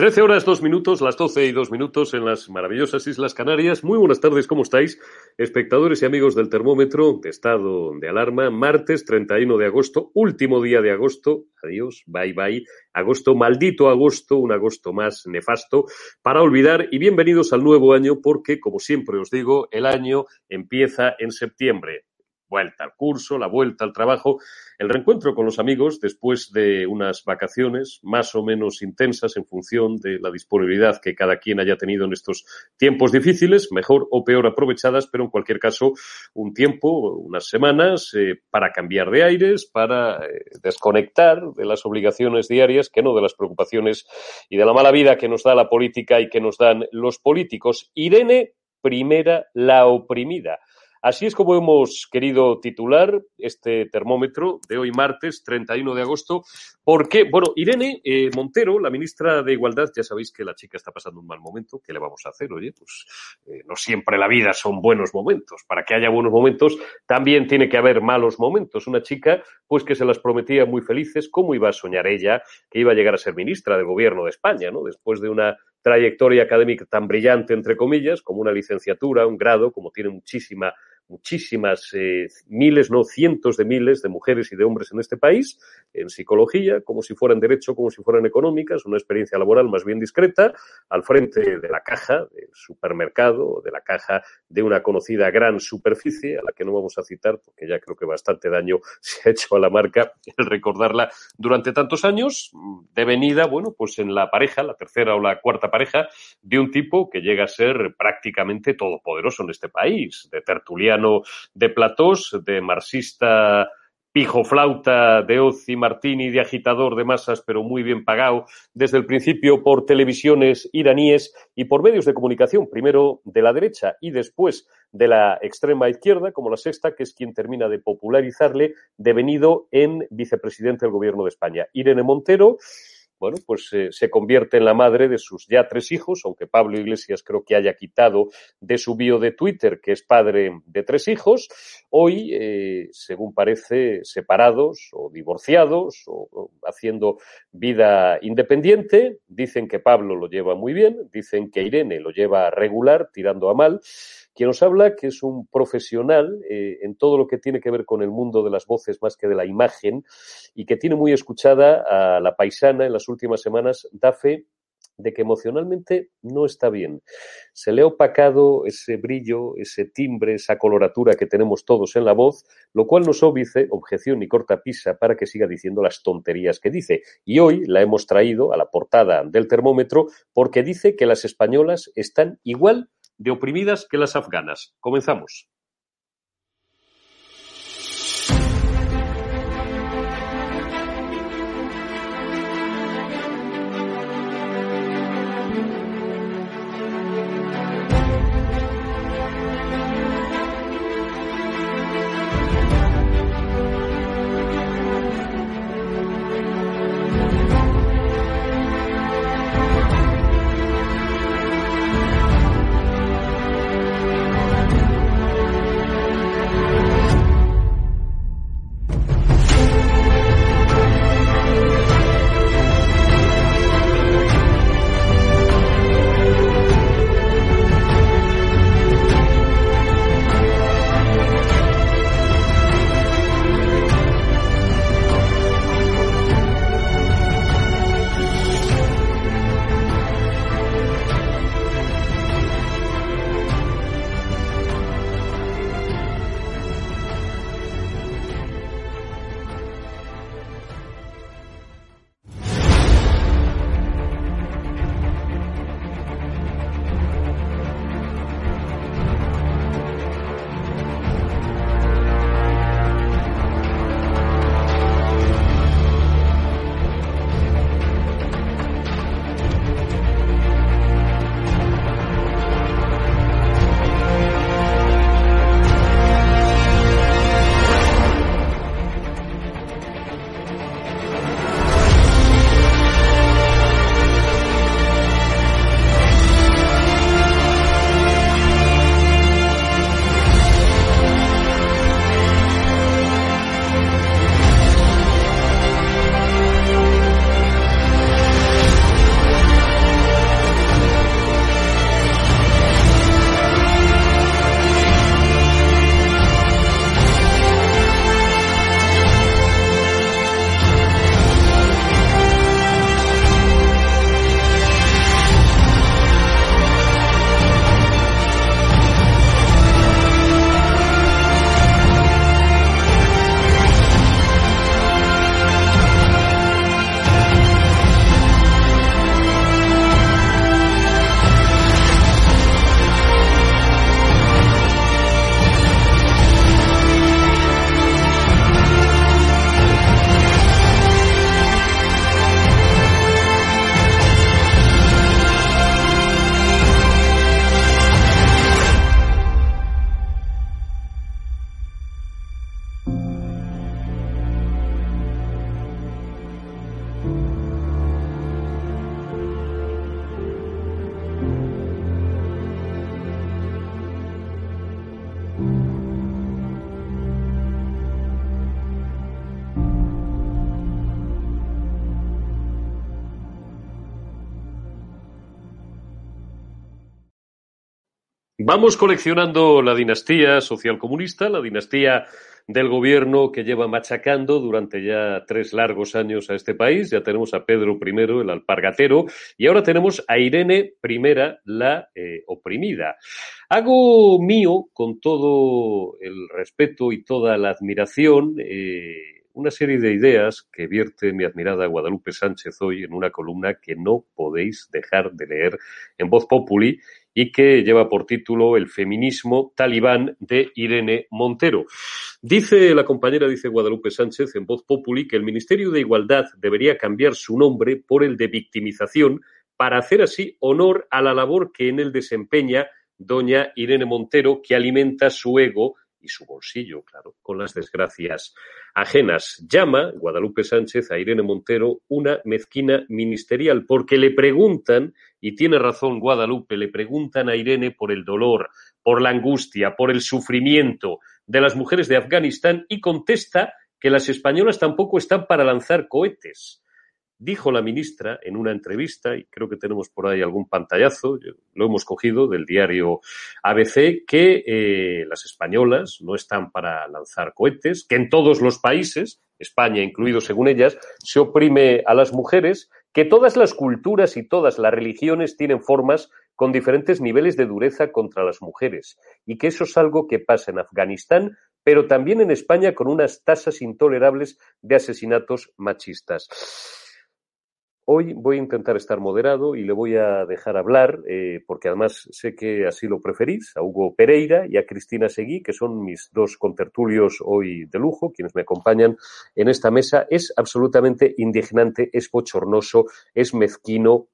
13 horas, 2 minutos, las 12 y 2 minutos en las maravillosas Islas Canarias. Muy buenas tardes, ¿cómo estáis? Espectadores y amigos del termómetro de estado de alarma, martes 31 de agosto, último día de agosto. Adiós, bye bye. Agosto, maldito agosto, un agosto más nefasto para olvidar. Y bienvenidos al nuevo año porque, como siempre os digo, el año empieza en septiembre vuelta al curso, la vuelta al trabajo, el reencuentro con los amigos después de unas vacaciones más o menos intensas en función de la disponibilidad que cada quien haya tenido en estos tiempos difíciles, mejor o peor aprovechadas, pero en cualquier caso un tiempo, unas semanas eh, para cambiar de aires, para eh, desconectar de las obligaciones diarias, que no de las preocupaciones y de la mala vida que nos da la política y que nos dan los políticos. Irene primera, la oprimida. Así es como hemos querido titular este termómetro de hoy martes 31 de agosto, porque, bueno, Irene eh, Montero, la ministra de Igualdad, ya sabéis que la chica está pasando un mal momento, ¿qué le vamos a hacer? Oye, pues eh, no siempre la vida son buenos momentos. Para que haya buenos momentos, también tiene que haber malos momentos. Una chica, pues que se las prometía muy felices, ¿cómo iba a soñar ella que iba a llegar a ser ministra del gobierno de España, ¿no? Después de una trayectoria académica tan brillante, entre comillas, como una licenciatura, un grado, como tiene muchísima muchísimas, eh, miles, no cientos de miles de mujeres y de hombres en este país, en psicología, como si fueran derecho, como si fueran económicas, una experiencia laboral más bien discreta, al frente de la caja del supermercado, de la caja de una conocida gran superficie, a la que no vamos a citar porque ya creo que bastante daño se ha hecho a la marca el recordarla durante tantos años, devenida, bueno, pues en la pareja, la tercera o la cuarta pareja, de un tipo que llega a ser prácticamente todopoderoso en este país, de tertuliano de platós, de marxista pijo flauta de Ozi Martini, de agitador de masas, pero muy bien pagado, desde el principio por televisiones iraníes y por medios de comunicación, primero de la derecha y después de la extrema izquierda, como la sexta, que es quien termina de popularizarle, devenido en vicepresidente del gobierno de España. Irene Montero, bueno, pues eh, se convierte en la madre de sus ya tres hijos, aunque Pablo Iglesias creo que haya quitado de su bio de Twitter que es padre de tres hijos, hoy, eh, según parece, separados o divorciados o, o haciendo vida independiente. Dicen que Pablo lo lleva muy bien, dicen que Irene lo lleva regular, tirando a mal quien nos habla, que es un profesional eh, en todo lo que tiene que ver con el mundo de las voces más que de la imagen y que tiene muy escuchada a la paisana en las últimas semanas, da fe de que emocionalmente no está bien. Se le ha opacado ese brillo, ese timbre, esa coloratura que tenemos todos en la voz, lo cual nos óbice, objeción y corta pisa para que siga diciendo las tonterías que dice. Y hoy la hemos traído a la portada del termómetro porque dice que las españolas están igual de oprimidas que las afganas. Comenzamos. Vamos coleccionando la dinastía socialcomunista, la dinastía del gobierno que lleva machacando durante ya tres largos años a este país. Ya tenemos a Pedro I, el alpargatero, y ahora tenemos a Irene I, la eh, oprimida. Hago mío, con todo el respeto y toda la admiración, eh, una serie de ideas que vierte mi admirada Guadalupe Sánchez hoy en una columna que no podéis dejar de leer en Voz Populi y que lleva por título El feminismo talibán de Irene Montero. Dice la compañera, dice Guadalupe Sánchez en Voz Populi, que el Ministerio de Igualdad debería cambiar su nombre por el de victimización para hacer así honor a la labor que en él desempeña doña Irene Montero, que alimenta su ego y su bolsillo, claro, con las desgracias ajenas. Llama Guadalupe Sánchez a Irene Montero una mezquina ministerial, porque le preguntan, y tiene razón Guadalupe, le preguntan a Irene por el dolor, por la angustia, por el sufrimiento de las mujeres de Afganistán y contesta que las españolas tampoco están para lanzar cohetes. Dijo la ministra en una entrevista, y creo que tenemos por ahí algún pantallazo, lo hemos cogido del diario ABC, que eh, las españolas no están para lanzar cohetes, que en todos los países, España incluido según ellas, se oprime a las mujeres, que todas las culturas y todas las religiones tienen formas con diferentes niveles de dureza contra las mujeres, y que eso es algo que pasa en Afganistán, pero también en España con unas tasas intolerables de asesinatos machistas. Hoy voy a intentar estar moderado y le voy a dejar hablar, eh, porque además sé que así lo preferís, a Hugo Pereira y a Cristina Seguí, que son mis dos contertulios hoy de lujo, quienes me acompañan en esta mesa. Es absolutamente indignante, es bochornoso, es mezquino,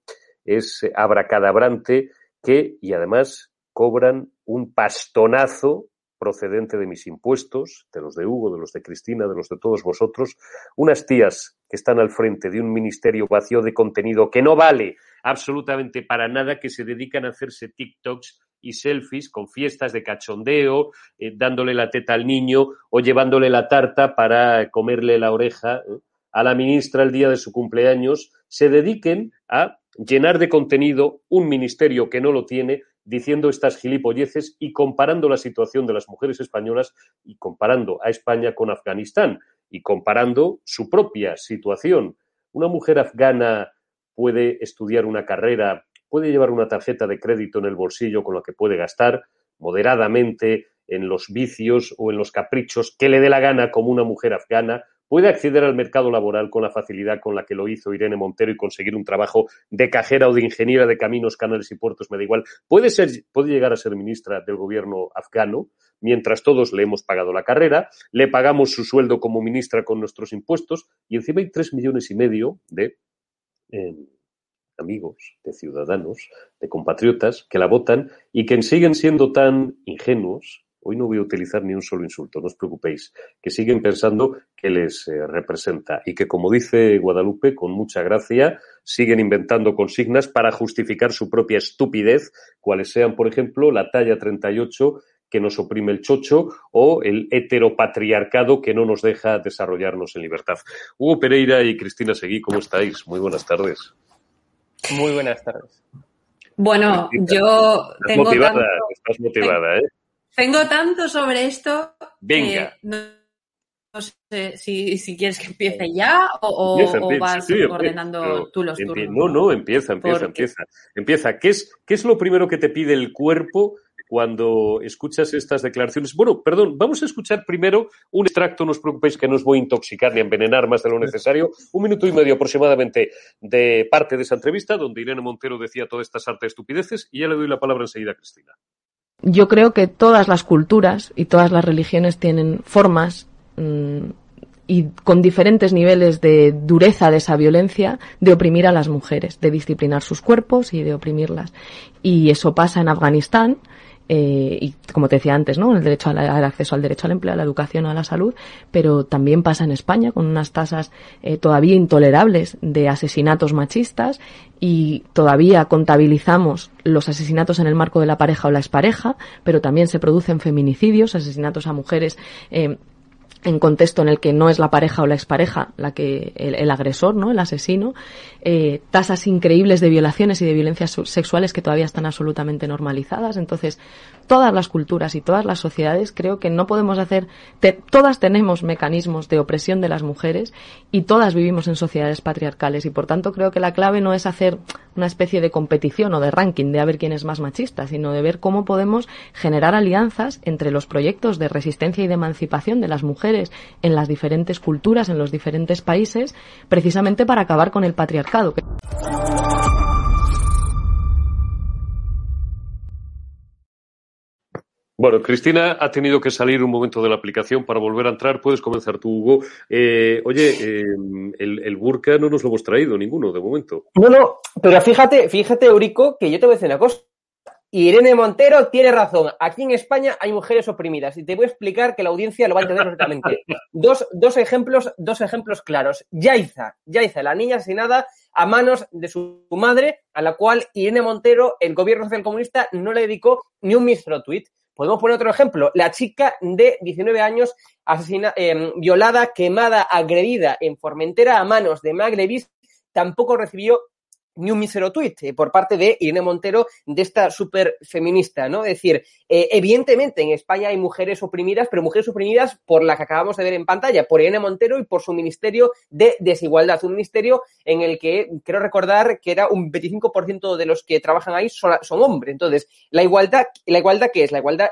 es abracadabrante, que, y además cobran un pastonazo procedente de mis impuestos, de los de Hugo, de los de Cristina, de los de todos vosotros, unas tías que están al frente de un ministerio vacío de contenido que no vale absolutamente para nada, que se dedican a hacerse TikToks y selfies con fiestas de cachondeo, eh, dándole la teta al niño o llevándole la tarta para comerle la oreja ¿eh? a la ministra el día de su cumpleaños, se dediquen a llenar de contenido un ministerio que no lo tiene diciendo estas gilipolleces y comparando la situación de las mujeres españolas y comparando a España con Afganistán y comparando su propia situación. Una mujer afgana puede estudiar una carrera, puede llevar una tarjeta de crédito en el bolsillo con la que puede gastar moderadamente en los vicios o en los caprichos que le dé la gana como una mujer afgana, puede acceder al mercado laboral con la facilidad con la que lo hizo Irene Montero y conseguir un trabajo de cajera o de ingeniera de caminos, canales y puertos, me da igual. Puede, ser, puede llegar a ser ministra del gobierno afgano, mientras todos le hemos pagado la carrera, le pagamos su sueldo como ministra con nuestros impuestos y encima hay tres millones y medio de eh, amigos, de ciudadanos, de compatriotas que la votan y que siguen siendo tan ingenuos Hoy no voy a utilizar ni un solo insulto, no os preocupéis, que siguen pensando que les eh, representa y que, como dice Guadalupe, con mucha gracia, siguen inventando consignas para justificar su propia estupidez, cuales sean, por ejemplo, la talla 38 que nos oprime el chocho o el heteropatriarcado que no nos deja desarrollarnos en libertad. Hugo Pereira y Cristina Seguí, ¿cómo estáis? Muy buenas tardes. Muy buenas tardes. Bueno, yo tengo motivada, estás motivada, ¿eh? Tengo tanto sobre esto. Venga. Que no, sé si, quieres que empiece ya o, vas ordenando tú los turnos. No, no, empieza, empieza, empieza. Empieza. ¿Qué es, ¿Qué es lo primero que te pide el cuerpo cuando escuchas estas declaraciones. Bueno, perdón, vamos a escuchar primero un extracto, no os preocupéis que no os voy a intoxicar ni a envenenar más de lo necesario, un minuto y medio aproximadamente de parte de esa entrevista donde Irene Montero decía todas estas artes estupideces y ya le doy la palabra enseguida a Cristina yo creo que todas las culturas y todas las religiones tienen formas mm, y con diferentes niveles de dureza de esa violencia de oprimir a las mujeres, de disciplinar sus cuerpos y de oprimirlas. Y eso pasa en Afganistán, eh, y como te decía antes, ¿no? El derecho al, acceso al derecho al empleo, a la educación, a la salud, pero también pasa en España con unas tasas eh, todavía intolerables de asesinatos machistas y todavía contabilizamos los asesinatos en el marco de la pareja o la expareja, pero también se producen feminicidios, asesinatos a mujeres. Eh, en contexto en el que no es la pareja o la expareja la que el, agresor, ¿no? El asesino, eh, tasas increíbles de violaciones y de violencias sexuales que todavía están absolutamente normalizadas. Entonces, todas las culturas y todas las sociedades creo que no podemos hacer, todas tenemos mecanismos de opresión de las mujeres y todas vivimos en sociedades patriarcales y por tanto creo que la clave no es hacer una especie de competición o de ranking de a ver quién es más machista, sino de ver cómo podemos generar alianzas entre los proyectos de resistencia y de emancipación de las mujeres en las diferentes culturas, en los diferentes países, precisamente para acabar con el patriarcado. Bueno, Cristina ha tenido que salir un momento de la aplicación para volver a entrar. Puedes comenzar tú, Hugo. Eh, oye, eh, el, el, burka no nos lo hemos traído ninguno de momento. No, no, pero fíjate, fíjate, Eurico, que yo te voy a decir una cosa. Irene Montero tiene razón. Aquí en España hay mujeres oprimidas y te voy a explicar que la audiencia lo va a entender perfectamente. Dos, dos ejemplos, dos ejemplos claros. Yaiza, Yaiza, la niña asesinada a manos de su madre, a la cual Irene Montero, el gobierno social comunista, no le dedicó ni un mismo tweet. Podemos poner otro ejemplo. La chica de 19 años asesina, eh, violada, quemada, agredida en Formentera a manos de Magrebis, tampoco recibió ni un mísero tuit eh, por parte de Irene Montero, de esta súper feminista, ¿no? Es decir, eh, evidentemente en España hay mujeres oprimidas, pero mujeres oprimidas por la que acabamos de ver en pantalla, por Irene Montero y por su Ministerio de Desigualdad, un ministerio en el que quiero recordar que era un 25% de los que trabajan ahí son, son hombres. Entonces, la igualdad, ¿la igualdad qué es? La igualdad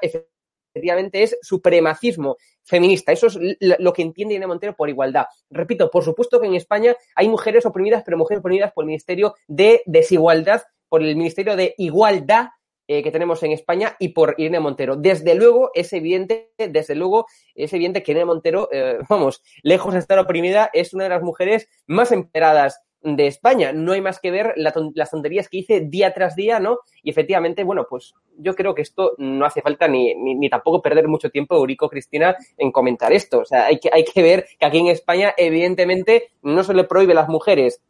efectivamente es supremacismo feminista. Eso es lo que entiende Irene Montero por igualdad. Repito, por supuesto que en España hay mujeres oprimidas, pero mujeres oprimidas por el Ministerio de Desigualdad, por el Ministerio de Igualdad eh, que tenemos en España y por Irene Montero. Desde luego, es evidente, desde luego, es evidente que Irene Montero, eh, vamos, lejos de estar oprimida, es una de las mujeres más empoderadas de España. No hay más que ver las tonterías que hice día tras día, ¿no? Y efectivamente, bueno, pues yo creo que esto no hace falta ni, ni, tampoco perder mucho tiempo, Eurico, Cristina, en comentar esto. O sea, hay que, hay que ver que aquí en España, evidentemente, no se le prohíbe a las mujeres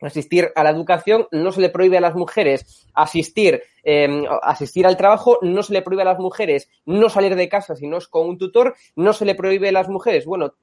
asistir a la educación, no se le prohíbe a las mujeres asistir, eh, asistir al trabajo, no se le prohíbe a las mujeres no salir de casa si no es con un tutor, no se le prohíbe a las mujeres, bueno,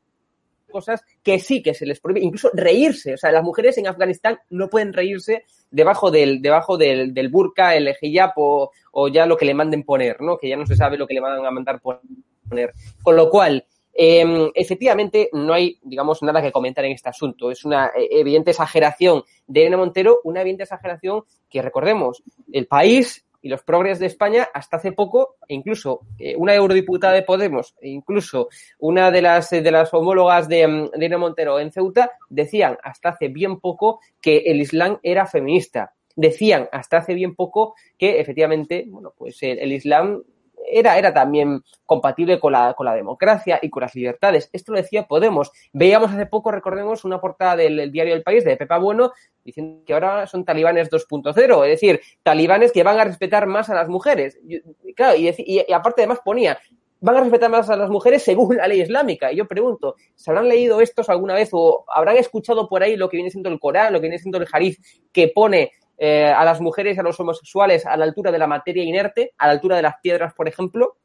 cosas que sí que se les prohíbe, incluso reírse. O sea, las mujeres en Afganistán no pueden reírse debajo del, debajo del, del burka, el hijab o, ya lo que le manden poner, ¿no? Que ya no se sabe lo que le van a mandar poner. Con lo cual, eh, efectivamente, no hay, digamos, nada que comentar en este asunto. Es una eh, evidente exageración de Elena Montero, una evidente exageración que, recordemos, el país y los progres de España hasta hace poco, incluso eh, una eurodiputada de Podemos, e incluso una de las, de las homólogas de, mm, de Montero en Ceuta, decían hasta hace bien poco que el Islam era feminista. Decían hasta hace bien poco que efectivamente, bueno, pues el Islam era, era también compatible con la, con la democracia y con las libertades. Esto lo decía Podemos. Veíamos hace poco, recordemos, una portada del, diario El País de Pepa Bueno diciendo que ahora son talibanes 2.0, es decir, talibanes que van a respetar más a las mujeres. Y, claro, y, aparte además ponía, van a respetar más a las mujeres según la ley islámica. Y yo pregunto, ¿se habrán leído estos alguna vez o habrán escuchado por ahí lo que viene siendo el Corán, lo que viene siendo el Harif, que pone eh, a las mujeres y a los homosexuales a la altura de la materia inerte, a la altura de las piedras, por ejemplo.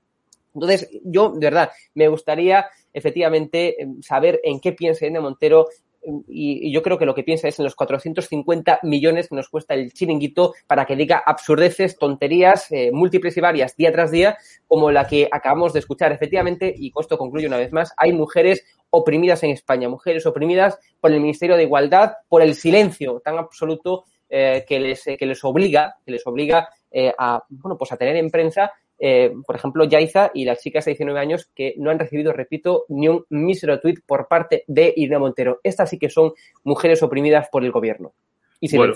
Entonces, yo, de verdad, me gustaría efectivamente em, saber en qué piensa Irene Montero, em, y, yo creo que lo que piensa es en los 450 millones que nos cuesta el chiringuito para que diga absurdeces, tonterías, eh, múltiples y varias día tras día, como la que acabamos de escuchar. Efectivamente, y con esto concluyo una vez más, hay mujeres oprimidas en España, mujeres oprimidas por el Ministerio de Igualdad, por el silencio tan absoluto eh, que, les, que les obliga, que les obliga eh, a, bueno, pues a tener en prensa, eh, por ejemplo, Yaiza y las chicas de 19 años que no han recibido, repito, ni un mísero tweet por parte de Irene Montero. Estas sí que son mujeres oprimidas por el gobierno. Bueno,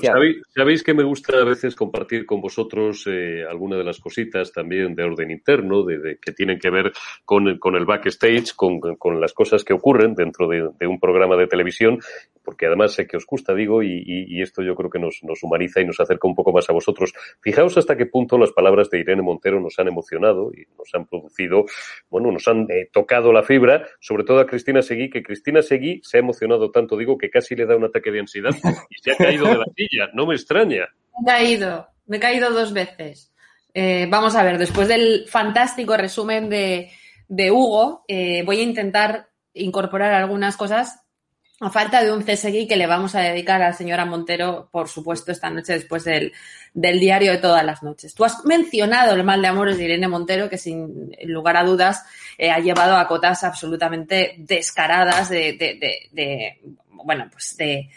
¿sabéis, que me gusta a veces compartir con vosotros eh, algunas de las cositas también de orden interno, de, que tienen que ver con, el backstage, con, las cosas que ocurren dentro de, un programa de televisión, porque además sé que os gusta, digo, y, esto yo creo que nos, humaniza y nos acerca un poco más a vosotros. Fijaos hasta qué punto las palabras de Irene Montero nos han emocionado y nos han producido, bueno, nos han eh, tocado la fibra, sobre todo a Cristina Seguí, que Cristina Seguí se ha emocionado tanto, digo, que casi le da un ataque de ansiedad y se ha caído de la silla, no me extraña. Me he caído, me he caído dos veces. Eh, vamos a ver, después del fantástico resumen de, Hugo, eh, voy a intentar incorporar algunas cosas a falta de un CSGI que le vamos a dedicar a la señora Montero, por supuesto, esta noche después del, diario de todas las noches. Tú has mencionado el mal de amores de Irene Montero, que sin lugar a dudas eh, ha llevado a cotas absolutamente descaradas de, de, de, bueno, pues de,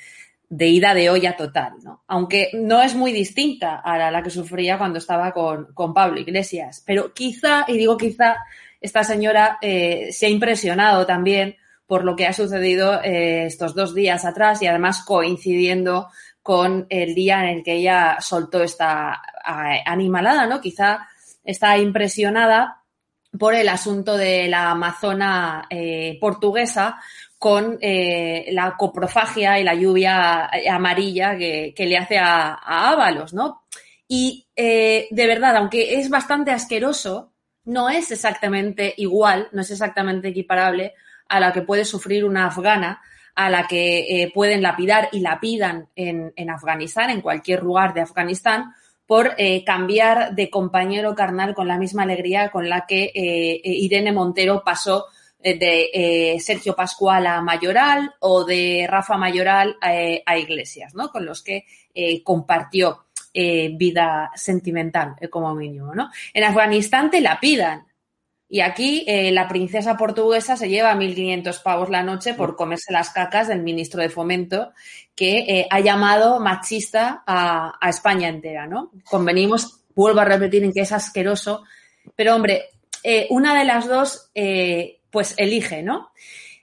de ida de olla total, ¿no? Aunque no es muy distinta a la, que sufría cuando estaba con, con, Pablo Iglesias. Pero quizá, y digo quizá, esta señora eh, se ha impresionado también por lo que ha sucedido eh, estos dos días atrás y además coincidiendo con el día en el que ella soltó esta animalada, ¿no? Quizá está impresionada por el asunto de la amazona eh, portuguesa con eh, la coprofagia y la lluvia amarilla que, le hace a, a, Ábalos, ¿no? Y de verdad, aunque es bastante asqueroso, no es exactamente igual, no es exactamente equiparable a la que puede sufrir una afgana, a la que eh, pueden lapidar y lapidan en, en, Afganistán, en cualquier lugar de Afganistán, por eh, cambiar de compañero carnal con la misma alegría con la que eh, Irene Montero pasó de Sergio Pascual a Mayoral o de Rafa Mayoral a, Iglesias, ¿no? Con los que compartió vida sentimental, como mínimo, ¿no? En Afganistán te lapidan, y aquí eh, la princesa portuguesa se lleva 1.500 pavos la noche por comerse las cacas del ministro de Fomento, que eh, ha llamado machista a, España entera, ¿no? Convenimos, vuelvo a repetir, en que es asqueroso, pero hombre, eh, una de las dos, pues elige, ¿no?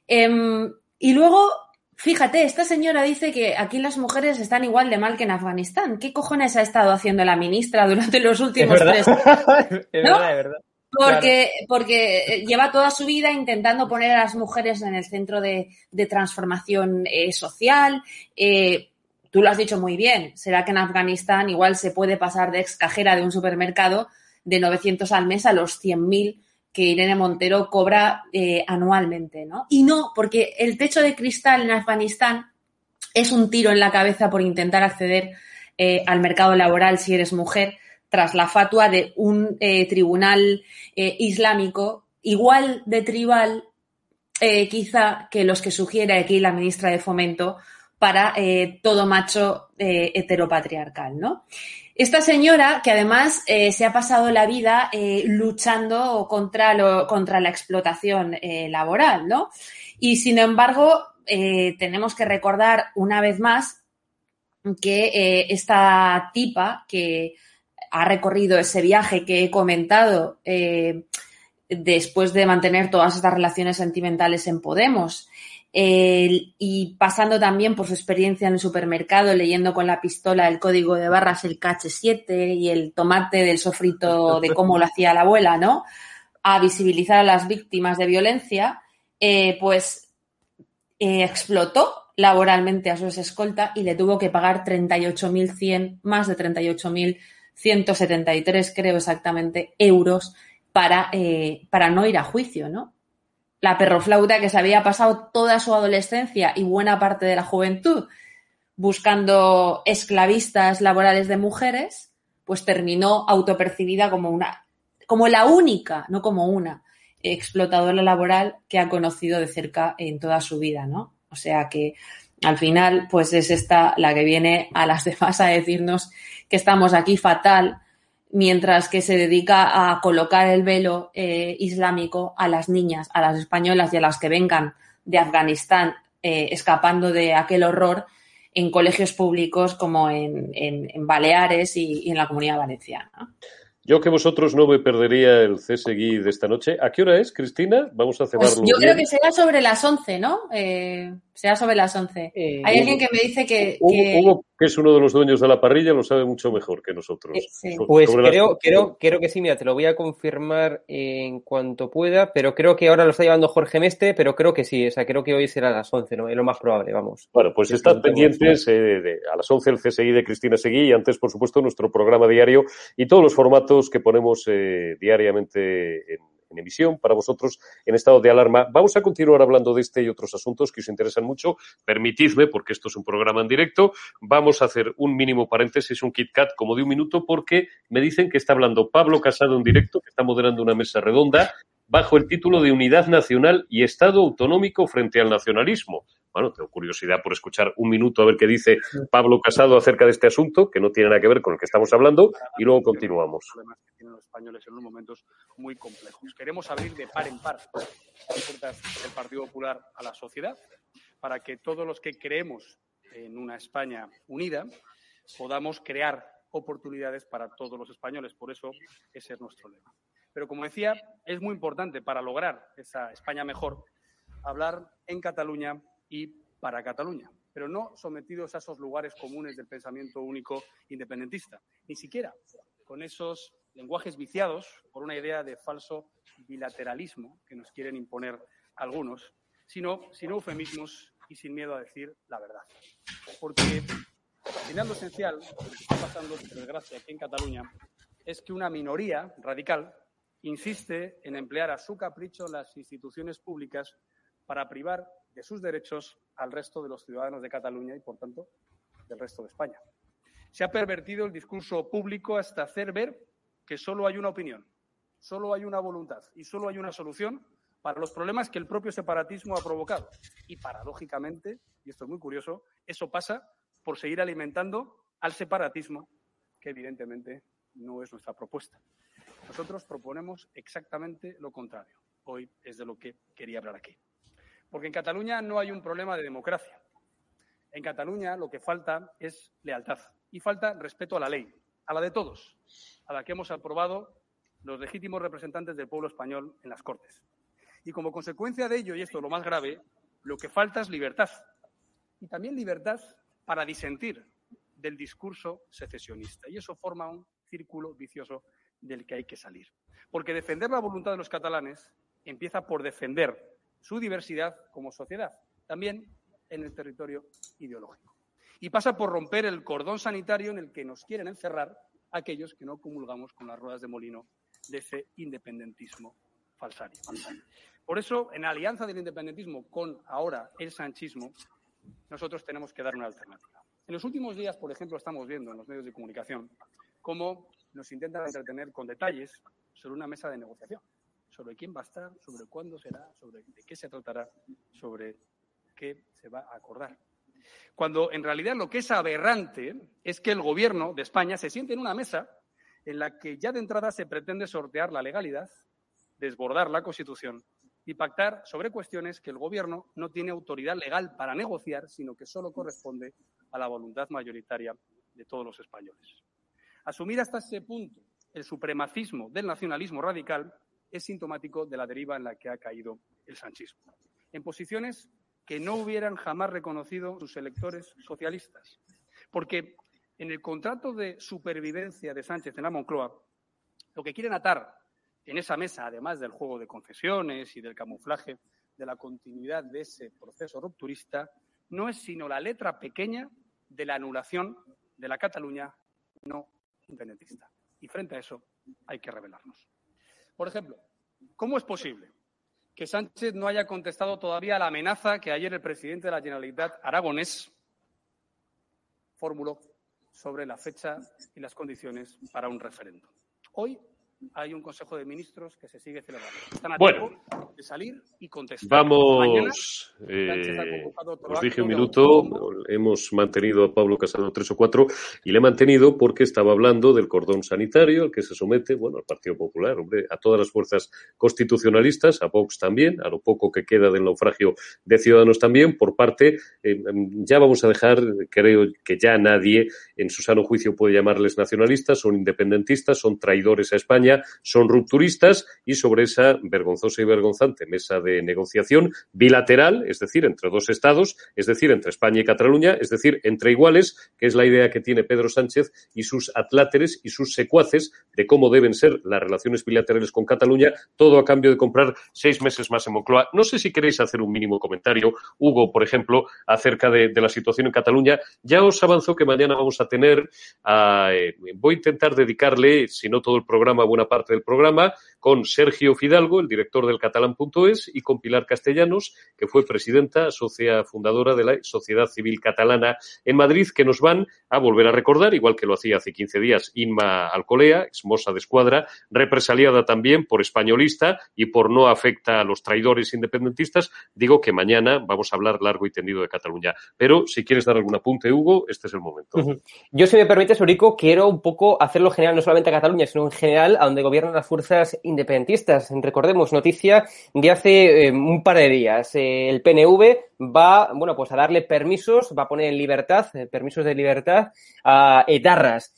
Em, y luego, fíjate, esta señora dice que aquí las mujeres están igual de mal que en Afganistán. ¿Qué cojones ha estado haciendo la ministra durante los últimos tres años? es verdad, es verdad. Porque, porque eh, lleva toda su vida intentando poner a las mujeres en el centro de, transformación eh, social. Eh, tú lo has dicho muy bien. Será que en Afganistán igual se puede pasar de ex cajera de un supermercado de 900 al mes a los 100.000 que Irene Montero cobra anualmente, ¿no? Y no, porque el techo de cristal en Afganistán es un tiro en la cabeza por intentar acceder al mercado laboral si eres mujer tras la fatua de un eh, tribunal eh, islámico igual de tribal eh, quizá que los que sugiere aquí la ministra de Fomento para todo macho heteropatriarcal, ¿no? Esta señora, que además se ha pasado la vida luchando contra, lo, contra la explotación laboral, ¿no? Y sin embargo, tenemos que recordar una vez más que esta tipa que ha recorrido ese viaje que he comentado eh, después de mantener todas estas relaciones sentimentales en Podemos. y pasando también por su experiencia en el supermercado, leyendo con la pistola el código de barras, el KH7 y el tomate del sofrito de cómo lo hacía la abuela, ¿no? A visibilizar a las víctimas de violencia, eh, pues eh, explotó laboralmente a su escolta y le tuvo que pagar 38.100, más de 38.000 173, creo exactamente, euros para, eh, para no ir a juicio, ¿no? La perroflauta que se había pasado toda su adolescencia y buena parte de la juventud buscando esclavistas laborales de mujeres, pues terminó autopercibida como una, como la única, no como una, explotadora laboral que ha conocido de cerca en toda su vida, ¿no? O sea que al final, pues es esta la que viene a las demás a decirnos que estamos aquí fatal, mientras que se dedica a colocar el velo eh, islámico a las niñas, a las españolas y a las que vengan de Afganistán eh, escapando de aquel horror en colegios públicos como en, Baleares y, y, en la comunidad valenciana. Yo que vosotros no me perdería el CSGI de esta noche. ¿A qué hora es, Cristina? Vamos a pues cebarlo. yo creo que será sobre las 11, ¿no? Eh, será sobre las 11. Eh, Hay alguien que me dice que, Hugo, que... es uno de los dueños de la parrilla, lo sabe mucho mejor que nosotros. Eh, pues creo, creo, creo que sí, mira, te lo voy a confirmar en cuanto pueda, pero creo que ahora lo está llevando Jorge Meste, pero creo que sí, o sea, creo que hoy será a las 11, ¿no? Es lo más probable, vamos. Bueno, pues están pendientes a las 11 el CSGI de Cristina Seguí y antes, por supuesto, nuestro programa diario y todos los formatos que ponemos eh, diariamente en, emisión para vosotros en estado de alarma. Vamos a continuar hablando de este y otros asuntos que os interesan mucho. Permitidme, porque esto es un programa en directo, vamos a hacer un mínimo paréntesis, un Kit Kat como de un minuto, porque me dicen que está hablando Pablo Casado en directo, que está moderando una mesa redonda bajo el título de Unidad Nacional y Estado Autonómico frente al Nacionalismo. Bueno, tengo curiosidad por escuchar un minuto a ver qué dice Pablo Casado acerca de este asunto, que no tiene nada que ver con el que estamos hablando, y luego continuamos. problemas que tienen los españoles en unos momentos muy complejos. Queremos abrir de par en par las puertas del Partido Popular a la sociedad para que todos los que creemos en una España unida podamos crear oportunidades para todos los españoles. Por eso ese es nuestro lema. Pero como decía, es muy importante para lograr esa España mejor hablar en Cataluña y para Cataluña, pero no sometidos a esos lugares comunes del pensamiento único independentista, ni siquiera con esos lenguajes viciados por una idea de falso bilateralismo que nos quieren imponer algunos, sino sin eufemismos y sin miedo a decir la verdad. Porque al final lo esencial, lo que está pasando, por desgracia, aquí en Cataluña, es que una minoría radical insiste en emplear a su capricho las instituciones públicas para privar de sus derechos al resto de los ciudadanos de Cataluña y, por tanto, del resto de España. Se ha pervertido el discurso público hasta hacer ver que solo hay una opinión, solo hay una voluntad y solo hay una solución para los problemas que el propio separatismo ha provocado. Y paradójicamente, y esto es muy curioso, eso pasa por seguir alimentando al separatismo, que evidentemente no es nuestra propuesta. Nosotros proponemos exactamente lo contrario. Hoy es de lo que quería hablar aquí. Porque en Cataluña no hay un problema de democracia. En Cataluña lo que falta es lealtad y falta respeto a la ley, a la de todos, a la que hemos aprobado los legítimos representantes del pueblo español en las Cortes. Y como consecuencia de ello, y esto es lo más grave, lo que falta es libertad. Y también libertad para disentir del discurso secesionista. Y eso forma un círculo vicioso del que hay que salir. Porque defender la voluntad de los catalanes empieza por defender su diversidad como sociedad, también en el territorio ideológico. Y pasa por romper el cordón sanitario en el que nos quieren encerrar aquellos que no comulgamos con las ruedas de molino de ese independentismo falsario. Por eso, en alianza del independentismo con ahora el sanchismo, nosotros tenemos que dar una alternativa. En los últimos días, por ejemplo, estamos viendo en los medios de comunicación cómo nos intentan entretener con detalles sobre una mesa de negociación, sobre quién va a estar, sobre cuándo será, sobre de qué se tratará, sobre qué se va a acordar. Cuando en realidad lo que es aberrante es que el gobierno de España se siente en una mesa en la que ya de entrada se pretende sortear la legalidad, desbordar la Constitución y pactar sobre cuestiones que el gobierno no tiene autoridad legal para negociar, sino que solo corresponde a la voluntad mayoritaria de todos los españoles. Asumir hasta ese punto el supremacismo del nacionalismo radical es sintomático de la deriva en la que ha caído el sanchismo. En posiciones que no hubieran jamás reconocido sus electores socialistas. Porque en el contrato de supervivencia de Sánchez en la Moncloa, lo que quieren atar en esa mesa, además del juego de concesiones y del camuflaje de la continuidad de ese proceso rupturista, no es sino la letra pequeña de la anulación de la Cataluña no independentista. Y frente a eso hay que revelarnos. Por ejemplo, ¿cómo es posible que Sánchez no haya contestado todavía a la amenaza que ayer el presidente de la Generalitat aragonés formuló sobre la fecha y las condiciones para un referéndum? Hoy hay un Consejo de Ministros que se sigue celebrando. Están a Bueno. tiempo salir y contestar. Vamos, eh, os dije un minuto, hemos mantenido a Pablo Casado tres o cuatro y le he mantenido porque estaba hablando del cordón sanitario al que se somete, bueno, al Partido Popular, hombre, a todas las fuerzas constitucionalistas, a Vox también, a lo poco que queda del naufragio de Ciudadanos también, por parte, eh, ya vamos a dejar, creo que ya nadie en su sano juicio puede llamarles nacionalistas, son independentistas, son traidores a España, son rupturistas y sobre esa vergonzosa y vergonzante mesa de negociación bilateral, es decir, entre dos estados, es decir, entre España y Cataluña, es decir, entre iguales, que es la idea que tiene Pedro Sánchez y sus atláteres y sus secuaces de cómo deben ser las relaciones bilaterales con Cataluña, todo a cambio de comprar seis meses más en Moncloa. No sé si queréis hacer un mínimo comentario, Hugo, por ejemplo, acerca de, la situación en Cataluña. Ya os avanzo que mañana vamos a tener, a, eh, voy a intentar dedicarle, si no todo el programa, buena parte del programa, con Sergio Fidalgo, el director del Catalán y con Pilar Castellanos, que fue presidenta, socia fundadora de la Sociedad Civil Catalana en Madrid, que nos van a volver a recordar, igual que lo hacía hace 15 días Inma Alcolea, exmosa de escuadra, represaliada también por españolista y por no afecta a los traidores independentistas. Digo que mañana vamos a hablar largo y tendido de Cataluña. Pero si quieres dar algún apunte, Hugo, este es el momento. Yo, si me permites, Eurico, quiero un poco hacerlo general no solamente a Cataluña, sino en general a donde gobiernan las fuerzas independentistas. Recordemos, noticia de hace eh, un par de días. Eh, el PNV va, bueno, pues a darle permisos, va a poner en libertad, eh, permisos de libertad a etarras.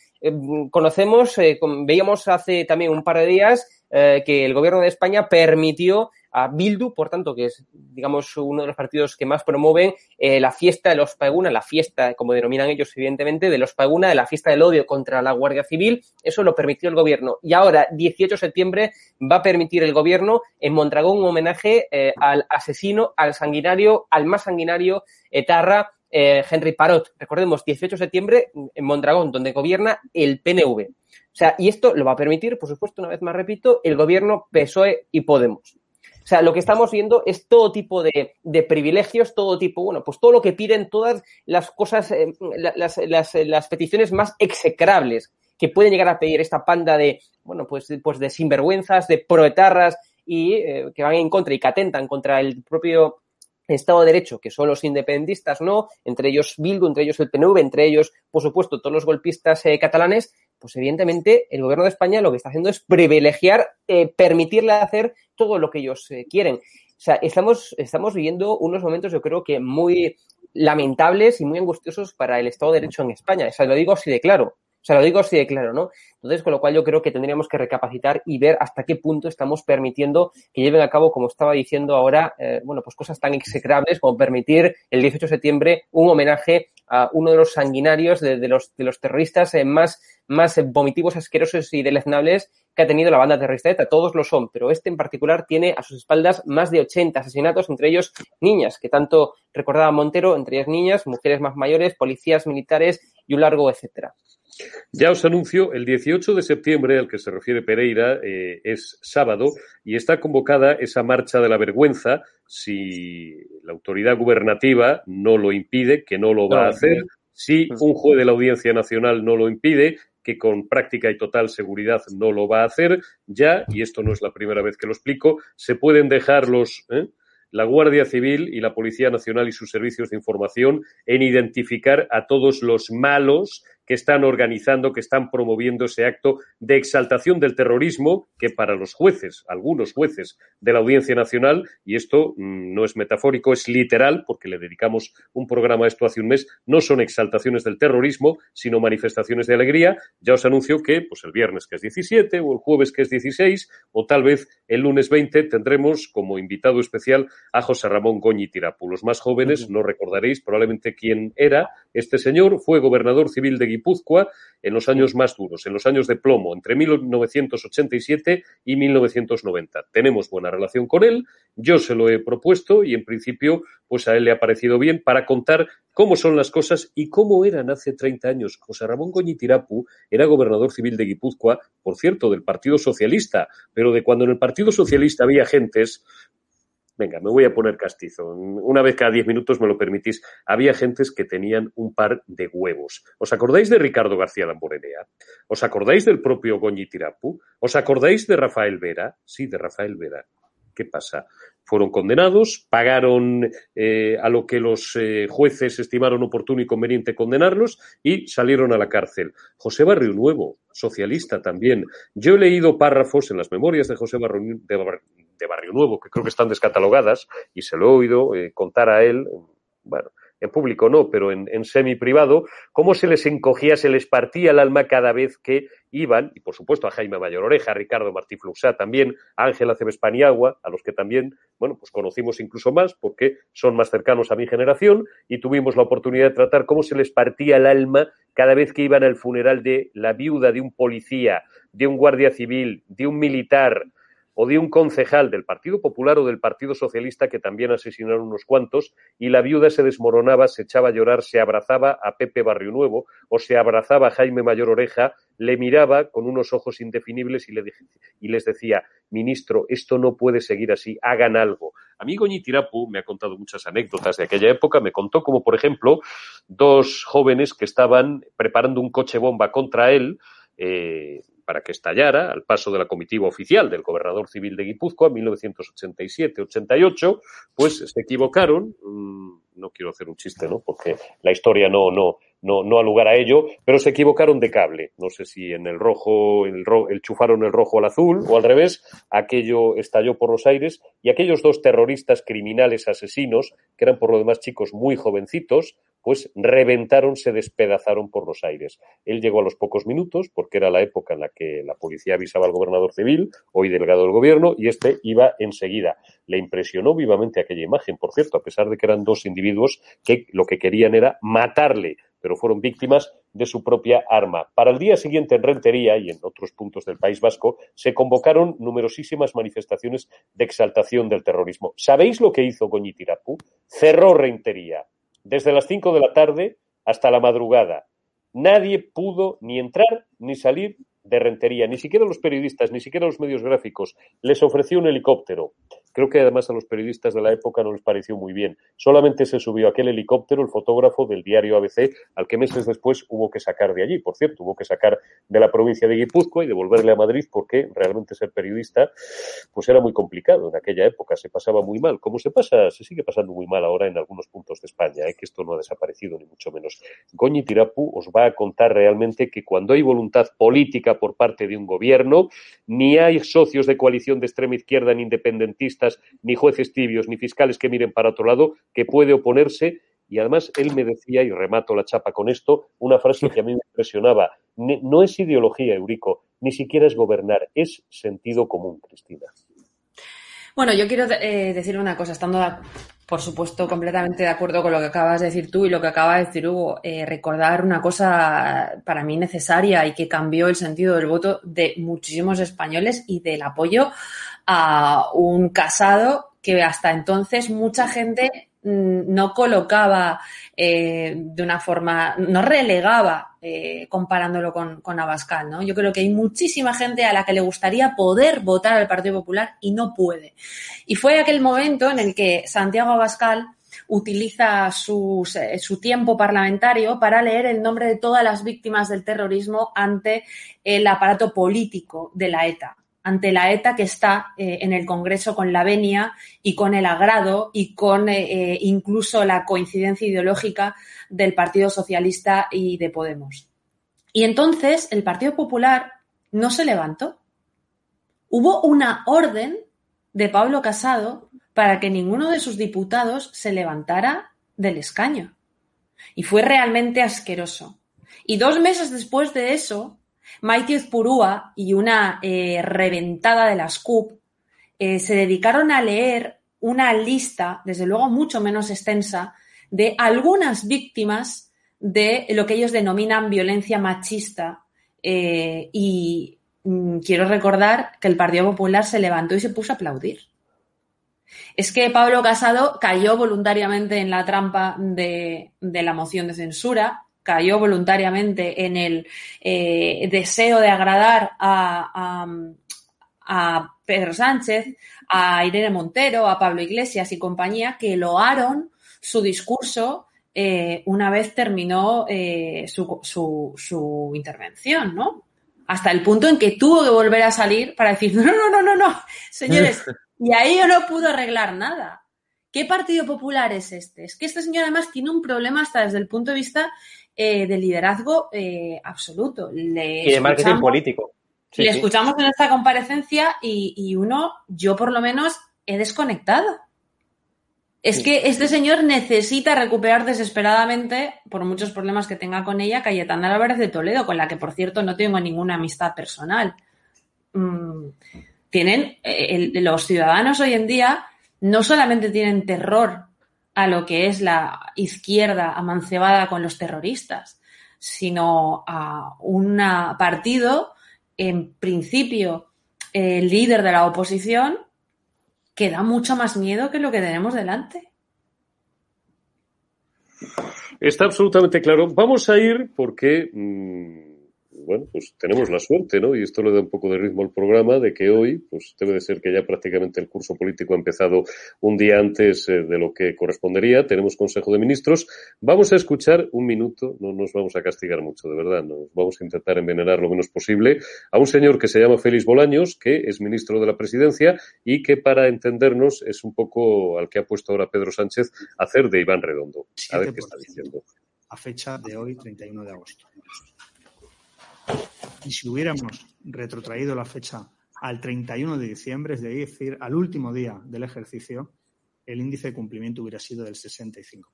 conocemos, veíamos hace también un par de días que el gobierno de España permitió a Bildu, por tanto, que es, digamos, uno de los partidos que más promueven eh, la fiesta de los Paguna, la fiesta, como denominan ellos, evidentemente, de los Paguna, de la fiesta del odio contra la Guardia Civil. Eso lo permitió el gobierno. Y ahora, 18 de septiembre, va a permitir el gobierno en Mondragón un homenaje eh, al asesino, al sanguinario, al más sanguinario etarra, eh, Henry Parot. Recordemos, 18 de septiembre en Mondragón, donde gobierna el PNV. O sea, y esto lo va a permitir, por supuesto, una vez más repito, el gobierno PSOE y Podemos. O sea, lo que estamos viendo es todo tipo de, privilegios, todo tipo, bueno, pues todo lo que piden todas las cosas, eh, las, las, las, peticiones más execrables que pueden llegar a pedir esta panda de, bueno, pues, pues de sinvergüenzas, de proetarras y eh, que van en contra y que atentan contra el propio Estado de Derecho, que son los independentistas, ¿no? Entre ellos Bildu, entre ellos el PNV, entre ellos, por supuesto, todos los golpistas eh, catalanes, pues evidentemente el gobierno de España lo que está haciendo es privilegiar, eh, permitirle hacer todo lo que ellos eh, quieren. O sea, estamos, estamos viviendo unos momentos, yo creo que muy lamentables y muy angustiosos para el Estado de Derecho en España. O sea, lo digo así de claro. O sea, lo digo así de claro, ¿no? Entonces, con lo cual yo creo que tendríamos que recapacitar y ver hasta qué punto estamos permitiendo que lleven a cabo, como estaba diciendo ahora, eh, bueno, pues cosas tan execrables como permitir el 18 de septiembre un homenaje a uno de los sanguinarios de, los, de los terroristas eh, más, más vomitivos, asquerosos y deleznables que ha tenido la banda terrorista ETA. Todos lo son, pero este en particular tiene a sus espaldas más de 80 asesinatos, entre ellos niñas, que tanto recordaba Montero, entre ellas niñas, mujeres más mayores, policías militares y un largo etcétera. Ya os anuncio, el 18 de septiembre, al que se refiere Pereira, eh, es sábado y está convocada esa marcha de la vergüenza si la autoridad gubernativa no lo impide, que no lo va a hacer, si un juez de la Audiencia Nacional no lo impide, que con práctica y total seguridad no lo va a hacer, ya, y esto no es la primera vez que lo explico, se pueden dejar los... ¿eh? la Guardia Civil y la Policía Nacional y sus servicios de información en identificar a todos los malos que están organizando, que están promoviendo ese acto de exaltación del terrorismo que para los jueces, algunos jueces de la Audiencia Nacional, y esto mm, no es metafórico, es literal, porque le dedicamos un programa a esto hace un mes, no son exaltaciones del terrorismo, sino manifestaciones de alegría. Ya os anuncio que pues el viernes que es 17 o el jueves que es 16 o tal vez el lunes 20 tendremos como invitado especial a José Ramón Goñi Tirapu. Los más jóvenes no recordaréis probablemente quién era este señor, fue gobernador civil de Guipúzcoa en los años más duros, en los años de plomo, entre 1987 y 1990. Tenemos buena relación con él, yo se lo he propuesto y en principio pues a él le ha parecido bien para contar cómo son las cosas y cómo eran hace 30 años. José Ramón Goñitirapu era gobernador civil de Guipúzcoa, por cierto, del Partido Socialista, pero de cuando en el Partido Socialista había gentes venga, me voy a poner castizo. Una vez cada diez minutos me lo permitís. Había gentes que tenían un par de huevos. ¿Os acordáis de Ricardo García Lamborenea? ¿Os acordáis del propio Goñi Tirapu? ¿Os acordáis de Rafael Vera? Sí, de Rafael Vera. ¿Qué pasa? Fueron condenados, pagaron eh, a lo que los eh, jueces estimaron oportuno y conveniente condenarlos y salieron a la cárcel. José Barrio Nuevo, socialista también. Yo he leído párrafos en las memorias de José Barrio, de Barrio Nuevo, que creo que están descatalogadas, y se lo he oído eh, contar a él, bueno, en público no, pero en, semi privado, cómo se les encogía, se les partía el alma cada vez que iban, y por supuesto a Jaime Mayor Oreja, a Ricardo Martí Fluxá también, a Ángela Cebes Paniagua, a los que también, bueno, pues conocimos incluso más porque son más cercanos a mi generación y tuvimos la oportunidad de tratar cómo se les partía el alma cada vez que iban al funeral de la viuda de un policía, de un guardia civil, de un militar, o de un concejal del Partido Popular o del Partido Socialista que también asesinaron unos cuantos y la viuda se desmoronaba, se echaba a llorar, se abrazaba a Pepe Barrio Nuevo o se abrazaba a Jaime Mayor Oreja, le miraba con unos ojos indefinibles y, le, les decía, ministro, esto no puede seguir así, hagan algo. Amigo Ñitirapu me ha contado muchas anécdotas de aquella época, me contó como, por ejemplo, dos jóvenes que estaban preparando un coche bomba contra él, eh, para que estallara al paso de la comitiva oficial del gobernador civil de Guipúzcoa en 1987-88, pues se equivocaron. Mm, no quiero hacer un chiste, ¿no? Porque la historia no, no, no, no ha lugar a ello, pero se equivocaron de cable. No sé si en el rojo, el, el chufaron el rojo al azul o al revés, aquello estalló por los aires y aquellos dos terroristas criminales asesinos, que eran por lo demás chicos muy jovencitos, pues reventaron, se despedazaron por los aires. Él llegó a los pocos minutos, porque era la época en la que la policía avisaba al gobernador civil, hoy delegado del gobierno, y este iba enseguida. Le impresionó vivamente aquella imagen, por cierto, a pesar de que eran dos individuos que lo que querían era matarle, pero fueron víctimas de su propia arma. Para el día siguiente en Rentería y en otros puntos del País Vasco se numerosísimas manifestaciones de exaltación del terrorismo. ¿Sabéis lo que hizo Goñitirapu? Cerró Rentería desde las 5 de la tarde hasta la madrugada. Nadie pudo ni entrar ni salir de Rentería, ni siquiera los periodistas, ni siquiera los medios gráficos. Les ofreció un helicóptero. Creo que además a los periodistas de la época no les pareció muy bien. Solamente se subió aquel helicóptero el fotógrafo del diario ABC, al que meses después hubo que sacar de allí. Por cierto, hubo que sacar de la provincia de Guipúzcoa y devolverle a Madrid porque realmente ser periodista pues era muy complicado en aquella época. Se pasaba muy mal. Como se pasa, se sigue pasando muy mal ahora en algunos puntos de España, ¿eh? que esto no ha desaparecido ni mucho menos. Goñi Tirapu os va a contar realmente que cuando hay voluntad política por parte de un gobierno, ni hay socios de coalición de extrema izquierda ni independentistas ni jueces tibios, ni fiscales que miren para otro lado, que puede oponerse. Y además él me decía, y remato la chapa con esto, una frase que a mí me impresionaba. No es ideología, Eurico, ni siquiera es gobernar, es sentido común, Cristina. Bueno, yo quiero eh, decir una cosa, estando, por supuesto, completamente de acuerdo con lo que acabas de decir tú y lo que acaba de decir Hugo, eh, recordar una cosa para mí necesaria y que cambió el sentido del voto de muchísimos españoles y del apoyo a un casado que hasta entonces mucha gente no colocaba eh, de una forma, no relegaba eh, comparándolo con, con, Abascal, ¿no? Yo creo que hay muchísima gente a la que le gustaría poder votar al Partido Popular y no puede. Y fue aquel momento en el que Santiago Abascal utiliza su tiempo parlamentario para leer el nombre de todas las víctimas del terrorismo ante el aparato político de la ETA ante la ETA que está eh, en el Congreso con la venia y con el agrado y con eh, eh, incluso la coincidencia ideológica del Partido Socialista y de Podemos. Y entonces el Partido Popular no se levantó. Hubo una orden de Pablo Casado para que ninguno de sus diputados se levantara del escaño. Y fue realmente asqueroso. Y dos meses después de eso, Maite Purúa y una eh, reventada de las CUP eh, se dedicaron a leer una lista, desde luego mucho menos extensa, de algunas víctimas de lo que ellos denominan violencia machista. Eh, y mm, quiero recordar que el Partido Popular se levantó y se puso a aplaudir. Es que Pablo Casado cayó voluntariamente en la trampa de la moción de censura, cayó voluntariamente en el eh, deseo de agradar a, Pedro Sánchez, a Irene Montero, a Pablo Iglesias y compañía, que loaron su discurso eh, una vez terminó eh, su, su, su, intervención, ¿no? Hasta el punto en que tuvo que volver a salir para decir, no, no, no, no, no, señores, y ahí yo no pudo arreglar nada. ¿Qué Partido Popular es este? Es que este señor además tiene un problema hasta desde el punto de vista eh, de liderazgo eh, absoluto. Le y de marketing político. le escuchamos en esta comparecencia y, uno, yo por lo menos, he desconectado. Es que este señor necesita recuperar desesperadamente, por muchos problemas que tenga con ella, Cayetana Álvarez de Toledo, con la que, por cierto, no tengo ninguna amistad personal. Mm, tienen, eh, los ciudadanos hoy en día no solamente tienen terror a lo que es la izquierda amancebada con los terroristas, sino a un partido, en principio, el líder de la oposición, que da mucho más miedo que lo que tenemos delante. Está absolutamente claro. Vamos a ir porque, mm, bueno, pues tenemos la suerte, ¿no? Y esto le da un poco de ritmo al programa de que hoy, pues debe de ser que ya prácticamente el curso político ha empezado un día antes eh, de lo que correspondería. Tenemos Consejo de Ministros. Vamos a escuchar un minuto, no nos vamos a castigar mucho, de verdad, nos vamos a intentar envenenar lo menos posible, a un señor que se llama Félix Bolaños, que es ministro de la Presidencia y que para entendernos es un poco al que ha puesto ahora Pedro Sánchez hacer de Iván Redondo. A ver qué está diciendo. A fecha de hoy, 31 de agosto. Y si hubiéramos retrotraído la fecha al 31 de diciembre, es decir, al último día del ejercicio, el índice de cumplimiento hubiera sido del 65%.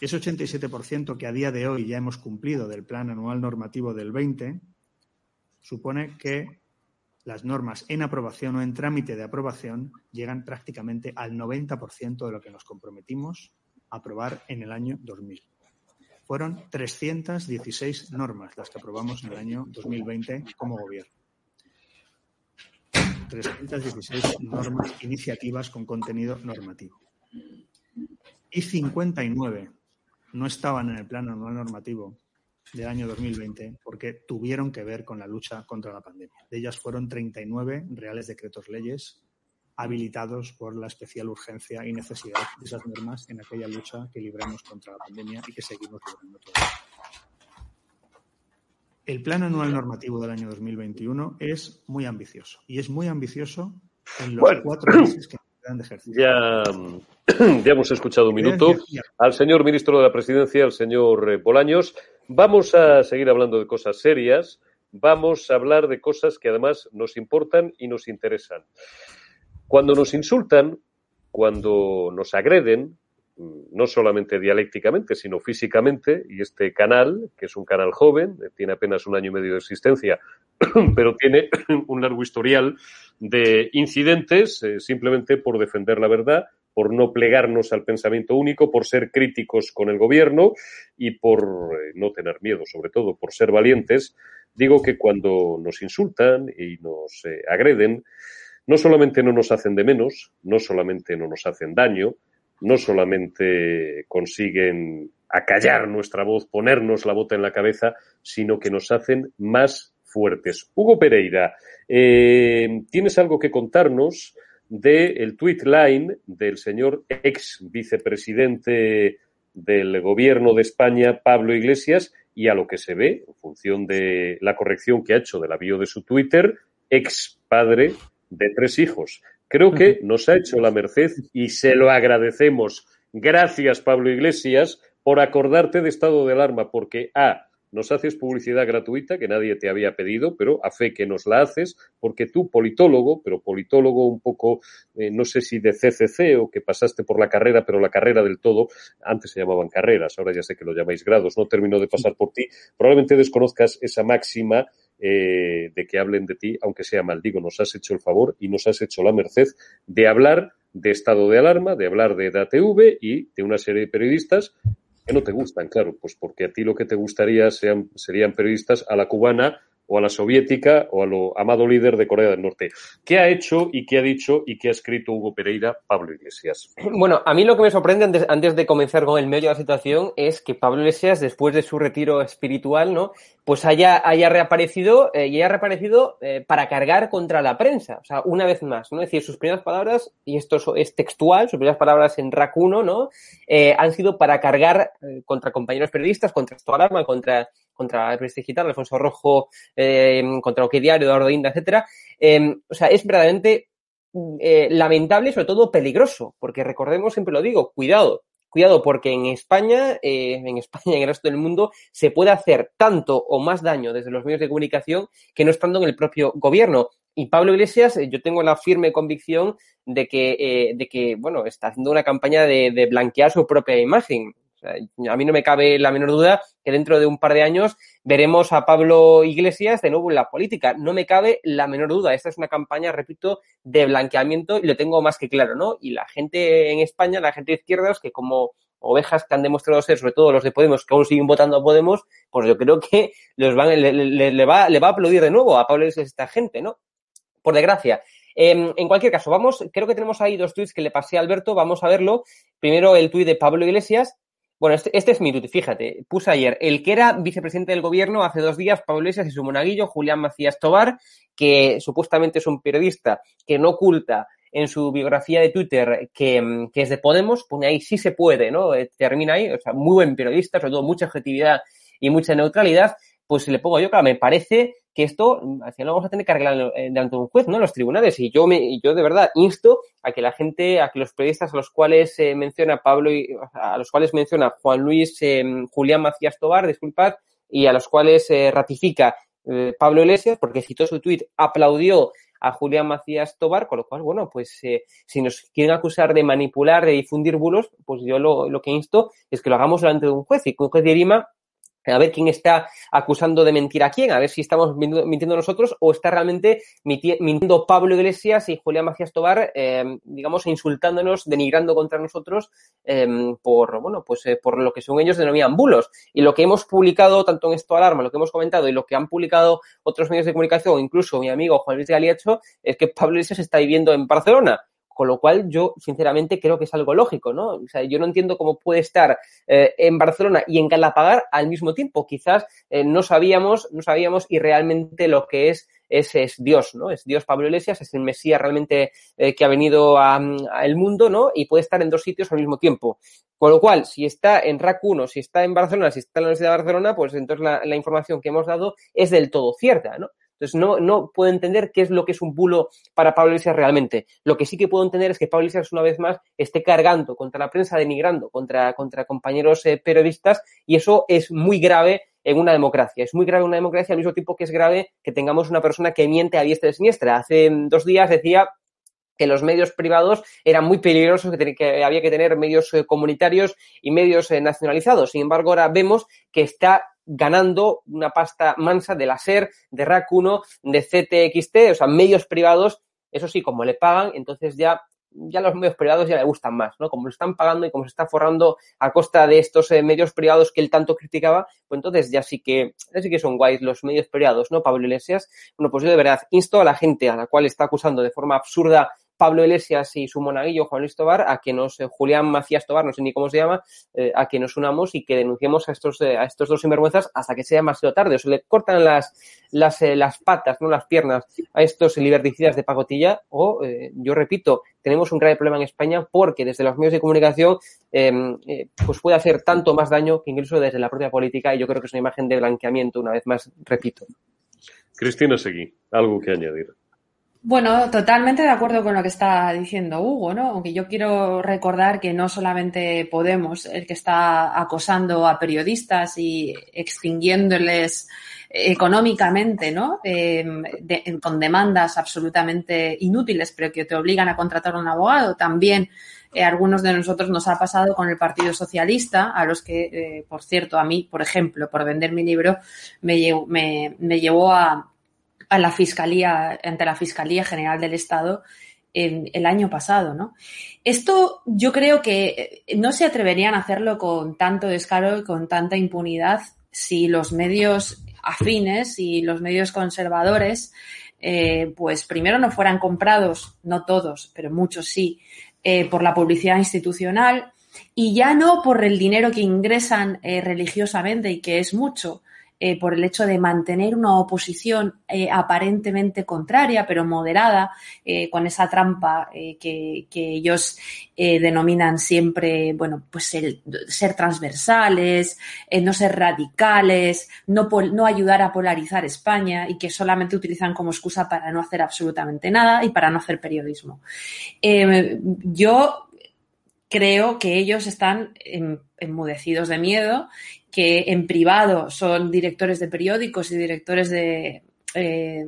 Ese 87% que a día de hoy ya hemos cumplido del plan anual normativo del 20 supone que las normas en aprobación o en trámite de aprobación llegan prácticamente al 90% de lo que nos comprometimos a aprobar en el año 2000. Fueron 316 normas las que aprobamos en el año 2020 como gobierno. 316 normas, iniciativas con contenido normativo. Y 59 no estaban en el plano anual normativo del año 2020 porque tuvieron que ver con la lucha contra la pandemia. De ellas fueron 39 reales decretos leyes habilitados por la especial urgencia y necesidad de esas normas en aquella lucha que libramos contra la pandemia y que seguimos librando todavía. El plan anual normativo del año 2021 es muy ambicioso y es muy ambicioso en los cuatro meses que quedan de ejercicio. Ya, ya hemos escuchado un minuto al señor ministro de la Presidencia, al señor eh, Bolaños. Vamos a seguir hablando de cosas serias. Vamos a hablar de cosas que además nos importan y nos interesan. Cuando nos insultan, cuando nos agreden, no solamente dialécticamente, sino físicamente, y este canal, que es un canal joven, tiene apenas un año y medio de existencia, pero tiene un largo historial de incidentes eh, simplemente por defender la verdad, por no plegarnos al pensamiento único, por ser críticos con el gobierno y por eh, no tener miedo, sobre todo por ser valientes. Digo que cuando nos insultan y nos eh, agreden, no solamente no nos hacen de menos, no solamente no nos hacen daño, no solamente consiguen acallar nuestra voz, ponernos la bota en la cabeza, sino que nos hacen más fuertes. Hugo Pereira, eh, ¿tienes algo que contarnos del tweet line del señor ex vicepresidente del gobierno de España, Pablo Iglesias, y a lo que se ve, en función de la corrección que ha hecho del avión de su Twitter, ex padre de tres hijos. Creo que nos ha hecho la merced y se lo agradecemos. Gracias, Pablo Iglesias, por acordarte de estado de alarma, porque A, nos haces publicidad gratuita que nadie te había pedido, pero a fe que nos la haces, porque tú, politólogo, pero politólogo un poco, eh, no sé si de CCC o que pasaste por la carrera, pero la carrera del todo, antes se llamaban carreras, ahora ya sé que lo llamáis grados, no terminó de pasar por ti, probablemente desconozcas esa máxima eh, de que hablen de ti, aunque sea mal. Digo, nos has hecho el favor y nos has hecho la merced de hablar de estado de alarma, de hablar de DATV y de una serie de periodistas que no te gustan, claro, pues porque a ti lo que te gustaría sean, serían periodistas a la cubana o a la soviética o a lo amado líder de Corea del Norte. ¿Qué ha hecho y qué ha dicho y qué ha escrito Hugo Pereira, Pablo Iglesias? Bueno, a mí lo que me sorprende antes, de comenzar con el medio de la situación es que Pablo Iglesias, después de su retiro espiritual, ¿no? Pues haya, haya reaparecido eh, y haya reaparecido eh, para cargar contra la prensa. O sea, una vez más, ¿no? Es decir, sus primeras palabras, y esto es textual, sus primeras palabras en RAC 1, ¿no? Eh, han sido para cargar contra compañeros periodistas, contra esto alarma, contra contra el Digital, Alfonso Rojo, eh, contra OK Diario, Eduardo Inda, etcétera. Eh, o sea, es verdaderamente eh, lamentable y sobre todo peligroso, porque recordemos, siempre lo digo, cuidado, cuidado, porque en España, en España y en el resto del mundo, se puede hacer tanto o más daño desde los medios de comunicación que no estando en el propio gobierno. Y Pablo Iglesias, yo tengo la firme convicción de que, de que bueno, está haciendo una campaña de blanquear su propia imagen a mí no me cabe la menor duda que dentro de un par de años veremos a Pablo Iglesias de nuevo en la política. No me cabe la menor duda. Esta es una campaña, repito, de blanqueamiento y lo tengo más que claro, ¿no? Y la gente en España, la gente de izquierdas, que como ovejas que han demostrado ser, sobre todo los de Podemos, que aún siguen votando a Podemos, pues yo creo que van, le, va, le va a aplaudir de nuevo a Pablo Iglesias esta gente, ¿no? Por desgracia. Em, en cualquier caso, vamos, creo que tenemos ahí dos tweets que le pasé a Alberto, vamos a verlo. Primero el tuit de Pablo Iglesias, Bueno, este, este es mi tuit, fíjate. Puse ayer, el que era vicepresidente del gobierno hace dos días, Pablo Iglesias y su monaguillo, Julián Macías Tobar, que supuestamente es un periodista que no oculta en su biografía de Twitter que, que, es de Podemos, pone ahí sí se puede, ¿no? Eh, termina ahí, o sea, muy buen periodista, sobre todo mucha objetividad y mucha neutralidad, pues le pongo yo, claro, me parece que esto al final lo vamos a tener que arreglar delante de un juez, ¿no? Los tribunales. Y yo me, yo de verdad insto a que la gente, a que los periodistas a los cuales se menciona Pablo y a los cuales menciona Juan Luis eh, Julián Macías Tobar, disculpad, y a los cuales eh, ratifica eh, Pablo Iglesias, porque citó su tuit, aplaudió a Julián Macías Tobar, con lo cual, bueno, pues eh, si nos quieren acusar de manipular, de difundir bulos, pues yo lo, lo, que insto es que lo hagamos delante de un juez y que un juez de Irima a ver quién está acusando de mentir a quién, a ver si estamos mintiendo nosotros o está realmente mintiendo Pablo Iglesias y Julián Macías Tobar, eh, digamos, insultándonos, denigrando contra nosotros eh, por, bueno, pues eh, por lo que según ellos denominan bulos. Y lo que hemos publicado, tanto en esto alarma, lo que hemos comentado y lo que han publicado otros medios de comunicación, incluso mi amigo Juan Luis Galiacho, es que Pablo Iglesias está viviendo en Barcelona. Con lo cual, yo sinceramente creo que es algo lógico, ¿no? O sea, yo no entiendo cómo puede estar eh, en Barcelona y en Galapagar al mismo tiempo. Quizás eh, no sabíamos, no sabíamos y realmente lo que es es, es Dios, ¿no? Es Dios Pablo Iglesias, es el Mesías realmente eh, que ha venido al mundo, ¿no? Y puede estar en dos sitios al mismo tiempo. Con lo cual, si está en RAC 1, si está en Barcelona, si está en la Universidad de Barcelona, pues entonces la, la información que hemos dado es del todo cierta, ¿no? Entonces, no, no puedo entender qué es lo que es un bulo para Pablo Iglesias realmente. Lo que sí que puedo entender es que Pablo Iglesias, una vez más, esté cargando contra la prensa, denigrando contra, contra compañeros eh, periodistas, y eso es muy grave en una democracia. Es muy grave en una democracia al mismo tiempo que es grave que tengamos una persona que miente a diestra y siniestra. Hace dos días decía que los medios privados eran muy peligrosos, que, que había que tener medios eh, comunitarios y medios eh, nacionalizados. Sin embargo, ahora vemos que está ganando una pasta mansa de la SER, de RAC 1, de CTXT, o sea, medios privados, eso sí, como le pagan, entonces ya ya los medios privados ya le gustan más, ¿no? Como lo están pagando y como se está forrando a costa de estos eh, medios privados que él tanto criticaba, pues entonces ya sí que, ya sí que son guays los medios privados, ¿no? Pablo Iglesias. Bueno, pues yo de verdad insto a la gente a la cual está acusando de forma absurda Pablo Iglesias y su monaguillo Juan Luis Tobar, a que nos, eh, Julián Macías Tobar, no sé ni cómo se llama, eh, a que nos unamos y que denunciemos a estos, eh, a estos dos sinvergüenzas hasta que sea demasiado tarde. O se le cortan las, las, las patas, no las piernas, a estos liberticidas de pacotilla. O, yo repito, tenemos un grave problema en España porque desde los medios de comunicación em, pues puede hacer tanto más daño que incluso desde la propia política y yo creo que es una imagen de blanqueamiento, una vez más, repito. Cristina Seguí, algo que añadir. Bueno, totalmente de acuerdo con lo que está diciendo Hugo, ¿no? Aunque yo quiero recordar que no solamente Podemos el que está acosando a periodistas y extinguiéndoles económicamente, ¿no? De, con demandas absolutamente inútiles, pero que te obligan a contratar a un abogado. También eh, algunos de nosotros nos ha pasado con el Partido Socialista, a los que, eh, por cierto, a mí, por ejemplo, por vender mi libro, me, me llevó a a la Fiscalía, ante la Fiscalía General del Estado en, el año pasado, ¿no? Esto yo creo que eh, no se atreverían a hacerlo con tanto descaro y con tanta impunidad si los medios afines y los medios conservadores, eh, pues primero no fueran comprados, no todos, pero muchos sí, eh, por la publicidad institucional y ya no por el dinero que ingresan religiosamente y que es mucho, eh, por el hecho de mantener una oposición eh, aparentemente contraria, pero moderada, eh, con esa trampa que, ellos denominan siempre, bueno, pues el, ser transversales, no ser radicales, no, no ayudar a polarizar España y que solamente utilizan como excusa para no hacer absolutamente nada y para no hacer periodismo. yo creo que ellos están enmudecidos de miedo que en privado son directores de periódicos y directores de, eh,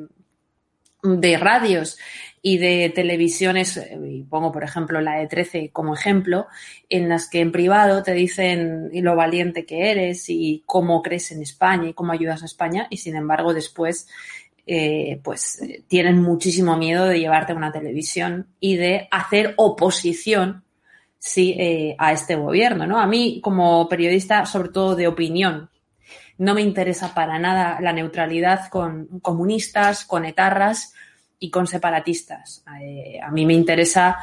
de radios y de televisiones, eh, y pongo por ejemplo la de 13 como ejemplo, en las que en privado te dicen lo valiente que eres y cómo crees en España y cómo ayudas a España, y sin embargo después eh, pues tienen muchísimo miedo de llevarte a una televisión y de hacer oposición sí, eh, a este gobierno, ¿no? A mí, como periodista, sobre todo de opinión, no me interesa para nada la neutralidad con comunistas, con etarras, y con separatistas. Eh, a mí me interesa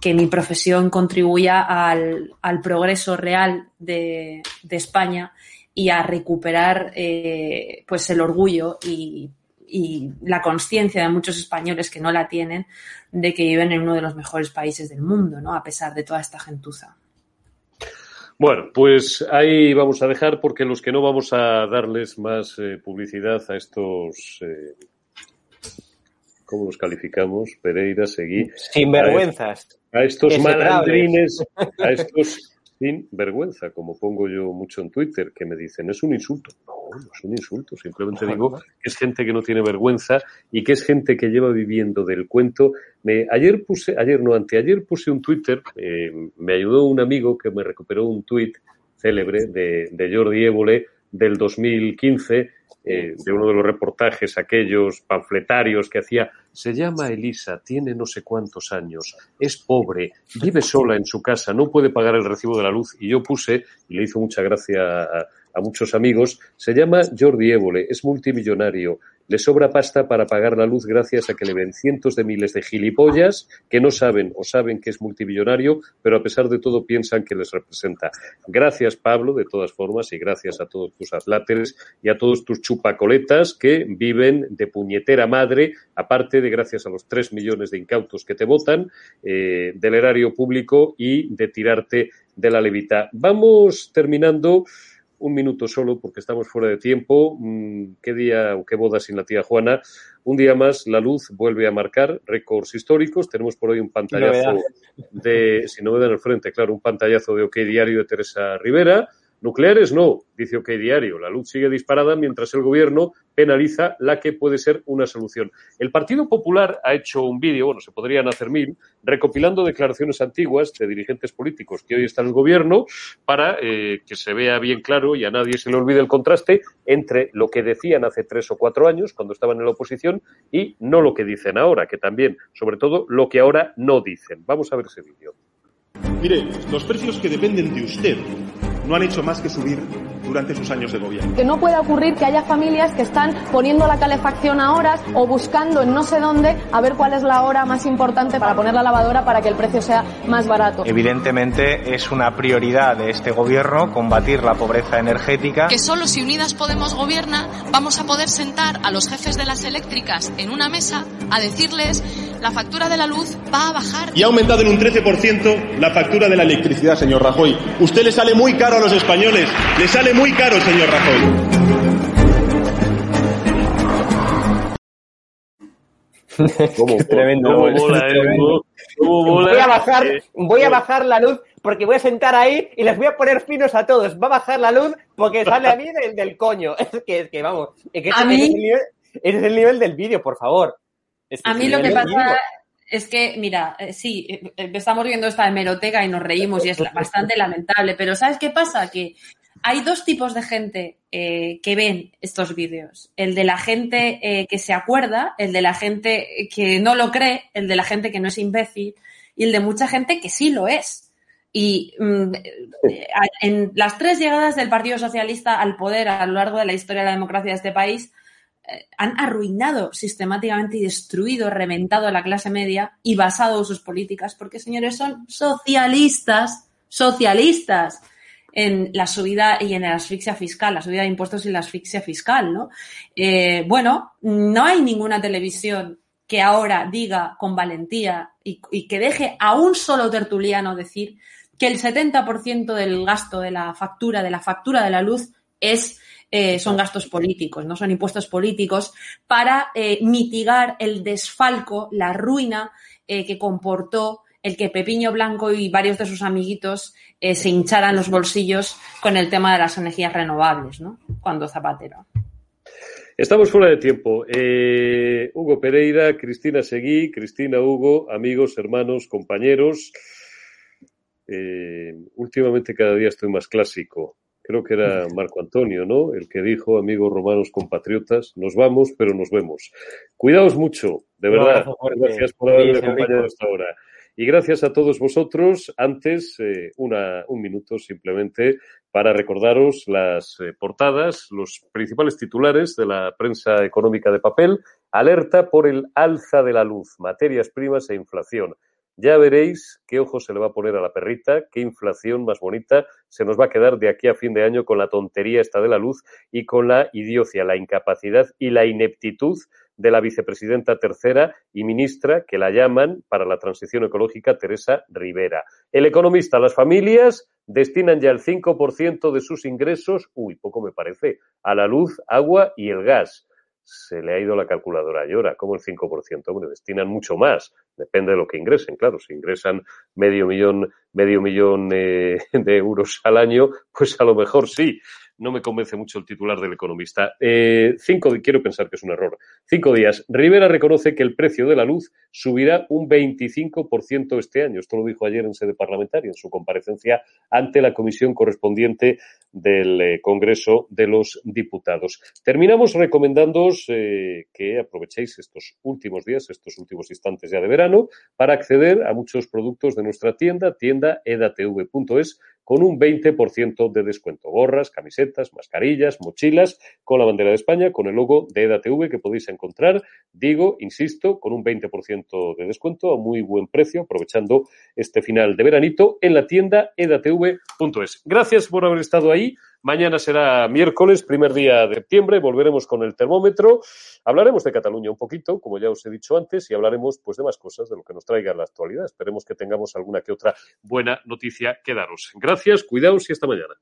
que mi profesión contribuya al, progreso real de, de, España y a recuperar eh, pues el orgullo y, y la conciencia de muchos españoles que no la tienen de que viven en uno de los mejores países del mundo, ¿no? A pesar de toda esta gentuza. Bueno, pues ahí vamos a dejar porque los que no vamos a darles más eh, publicidad a estos eh, ¿cómo los calificamos? Pereira, Seguí. Sinvergüenzas. A, a estos malandrines, a estos sin vergüenza, como pongo yo mucho en Twitter, que me dicen, es un insulto. No, no es un insulto, simplemente digo que es gente que no tiene vergüenza y que es gente que lleva viviendo del cuento. Me, ayer puse, ayer no, anteayer puse un Twitter, eh, me ayudó un amigo que me recuperó un tweet célebre de, de Jordi Évole del 2015, eh, de uno de los reportajes, aquellos panfletarios que hacía, se llama Elisa, tiene no sé cuántos años, es pobre, vive sola en su casa, no puede pagar el recibo de la luz. Y yo puse, y le hizo mucha gracia a, a muchos amigos, se llama Jordi Évole, es multimillonario, le sobra pasta para pagar la luz gracias a que le ven cientos de miles de gilipollas que no saben o saben que es multimillonario, pero a pesar de todo piensan que les representa. Gracias, Pablo, de todas formas, y gracias a todos tus atláteres y a todos tus chupacoletas que viven de puñetera madre, aparte de gracias a los tres millones de incautos que te votan, eh, del erario público y de tirarte de la levita. Vamos terminando un minuto solo porque estamos fuera de tiempo. Mm, ¿Qué día o qué boda sin la tía Juana? Un día más la luz vuelve a marcar récords históricos. Tenemos por hoy un pantallazo de, si no me dan el frente, claro, un pantallazo de OK Diario de Teresa Rivera. Nucleares no, dice OK Diario. La luz sigue disparada mientras el gobierno penaliza la que puede ser una solución. El Partido Popular ha hecho un vídeo, bueno, se podrían hacer mil, recopilando declaraciones antiguas de dirigentes políticos que hoy están en el gobierno para eh, que se vea bien claro y a nadie se le olvide el contraste entre lo que decían hace tres o cuatro años cuando estaban en la oposición y no lo que dicen ahora, que también, sobre todo, lo que ahora no dicen. Vamos a ver ese vídeo. Mire, los precios que dependen de usted no han hecho más que subir durante sus años de gobierno. Que no pueda ocurrir que haya familias que están poniendo la calefacción a horas o buscando en no sé dónde a ver cuál es la hora más importante para poner la lavadora para que el precio sea más barato. Evidentemente es una prioridad de este gobierno combatir la pobreza energética. Que solo si Unidas Podemos gobierna vamos a poder sentar a los jefes de las eléctricas en una mesa a decirles la factura de la luz va a bajar. Y ha aumentado en un 13% la factura de la electricidad, señor Rajoy. Usted le sale muy caro a los españoles. Le sale muy caro, señor Rajoy. ¿Cómo, Tremendo. cómo eh? Tremendo. ¿Cómo mola? Voy a bajar, Eh, voy a bajar la luz porque voy a sentar ahí y les voy a poner finos a todos. Va a bajar la luz porque sale a mí del, del coño. Es que, es que vamos, es que A ese, mí- ese es el nivel, ese es el nivel del vídeo, por favor. A mí lo que pasa es que, mira, eh, sí, eh, eh, estamos viendo esta hemeroteca y nos reímos y es bastante lamentable, pero ¿sabes qué pasa? Que hay dos tipos de gente eh, que ven estos vídeos. El de la gente eh, que se acuerda, el de la gente que no lo cree, el de la gente que no es imbécil y el de mucha gente que sí lo es. Y mm, en las tres llegadas del Partido Socialista al poder a lo largo de la historia de la democracia de este país, han arruinado sistemáticamente y destruido, reventado a la clase media y basado sus políticas, porque señores son socialistas, socialistas en la subida y en la asfixia fiscal, la subida de impuestos y la asfixia fiscal, ¿no? Eh, bueno, no hay ninguna televisión que ahora diga con valentía y, y que deje a un solo tertuliano decir que el 70% del gasto de la factura, de la factura de la luz, es eh, son gastos políticos, no son impuestos políticos, para eh, mitigar el desfalco, la ruina eh, que comportó el que Pepiño Blanco y varios de sus amiguitos se hincharan los bolsillos con el tema de las energías renovables, ¿no? Cuando Zapatero. Estamos fuera de tiempo. Hugo Pereira, Cristina Seguí, Cristina Hugo, amigos, hermanos, compañeros. Últimamente cada día estoy más clásico. Creo que era Marco Antonio, ¿no? El que dijo, amigos romanos compatriotas, nos vamos, pero nos vemos. Cuidaos mucho, de verdad. Gracias por haberme acompañado Rico. hasta ahora. Y gracias a todos vosotros. Antes, eh, una, un minuto simplemente para recordaros las eh, portadas, los principales titulares de la prensa económica de papel. Alerta por el alza de la luz, materias primas e inflación. Ya veréis qué ojo se le va a poner a la perrita, qué inflación más bonita se nos va a quedar de aquí a fin de año con la tontería esta de la luz y con la idiocia, la incapacidad y la ineptitud de la vicepresidenta tercera y ministra que la llaman para la transición ecológica Teresa Rivera. El economista, las familias destinan ya el 5% de sus ingresos, uy, poco me parece, a la luz, agua y el gas se le ha ido la calculadora llora. ¿Cómo el 5%? Hombre, destinan mucho más. Depende de lo que ingresen. Claro, si ingresan medio millón, medio millón eh, de euros al año, pues a lo mejor sí no me convence mucho el titular del economista. Eh, cinco, quiero pensar que es un error. Cinco días. Rivera reconoce que el precio de la luz subirá un 25% este año. Esto lo dijo ayer en sede parlamentaria, en su comparecencia ante la comisión correspondiente del eh, Congreso de los Diputados. Terminamos recomendándoos eh, que aprovechéis estos últimos días, estos últimos instantes ya de para acceder a muchos productos de nuestra tienda, tienda edatv.es, con un 20% de descuento. Gorras, camisetas, mascarillas, mochilas, con la bandera de España, con el logo de EDATV que podéis encontrar, digo, insisto, con un 20% de descuento a muy buen precio, aprovechando este final de veranito en la tienda edatv.es. Gracias por haber estado ahí. Mañana será miércoles, primer día de septiembre, volveremos con el termómetro. Hablaremos de Cataluña un poquito, como ya os he dicho antes, y hablaremos pues de más cosas, de lo que nos traiga la actualidad. Esperemos que tengamos alguna que otra buena noticia que daros. Gracias, cuidaos y hasta mañana.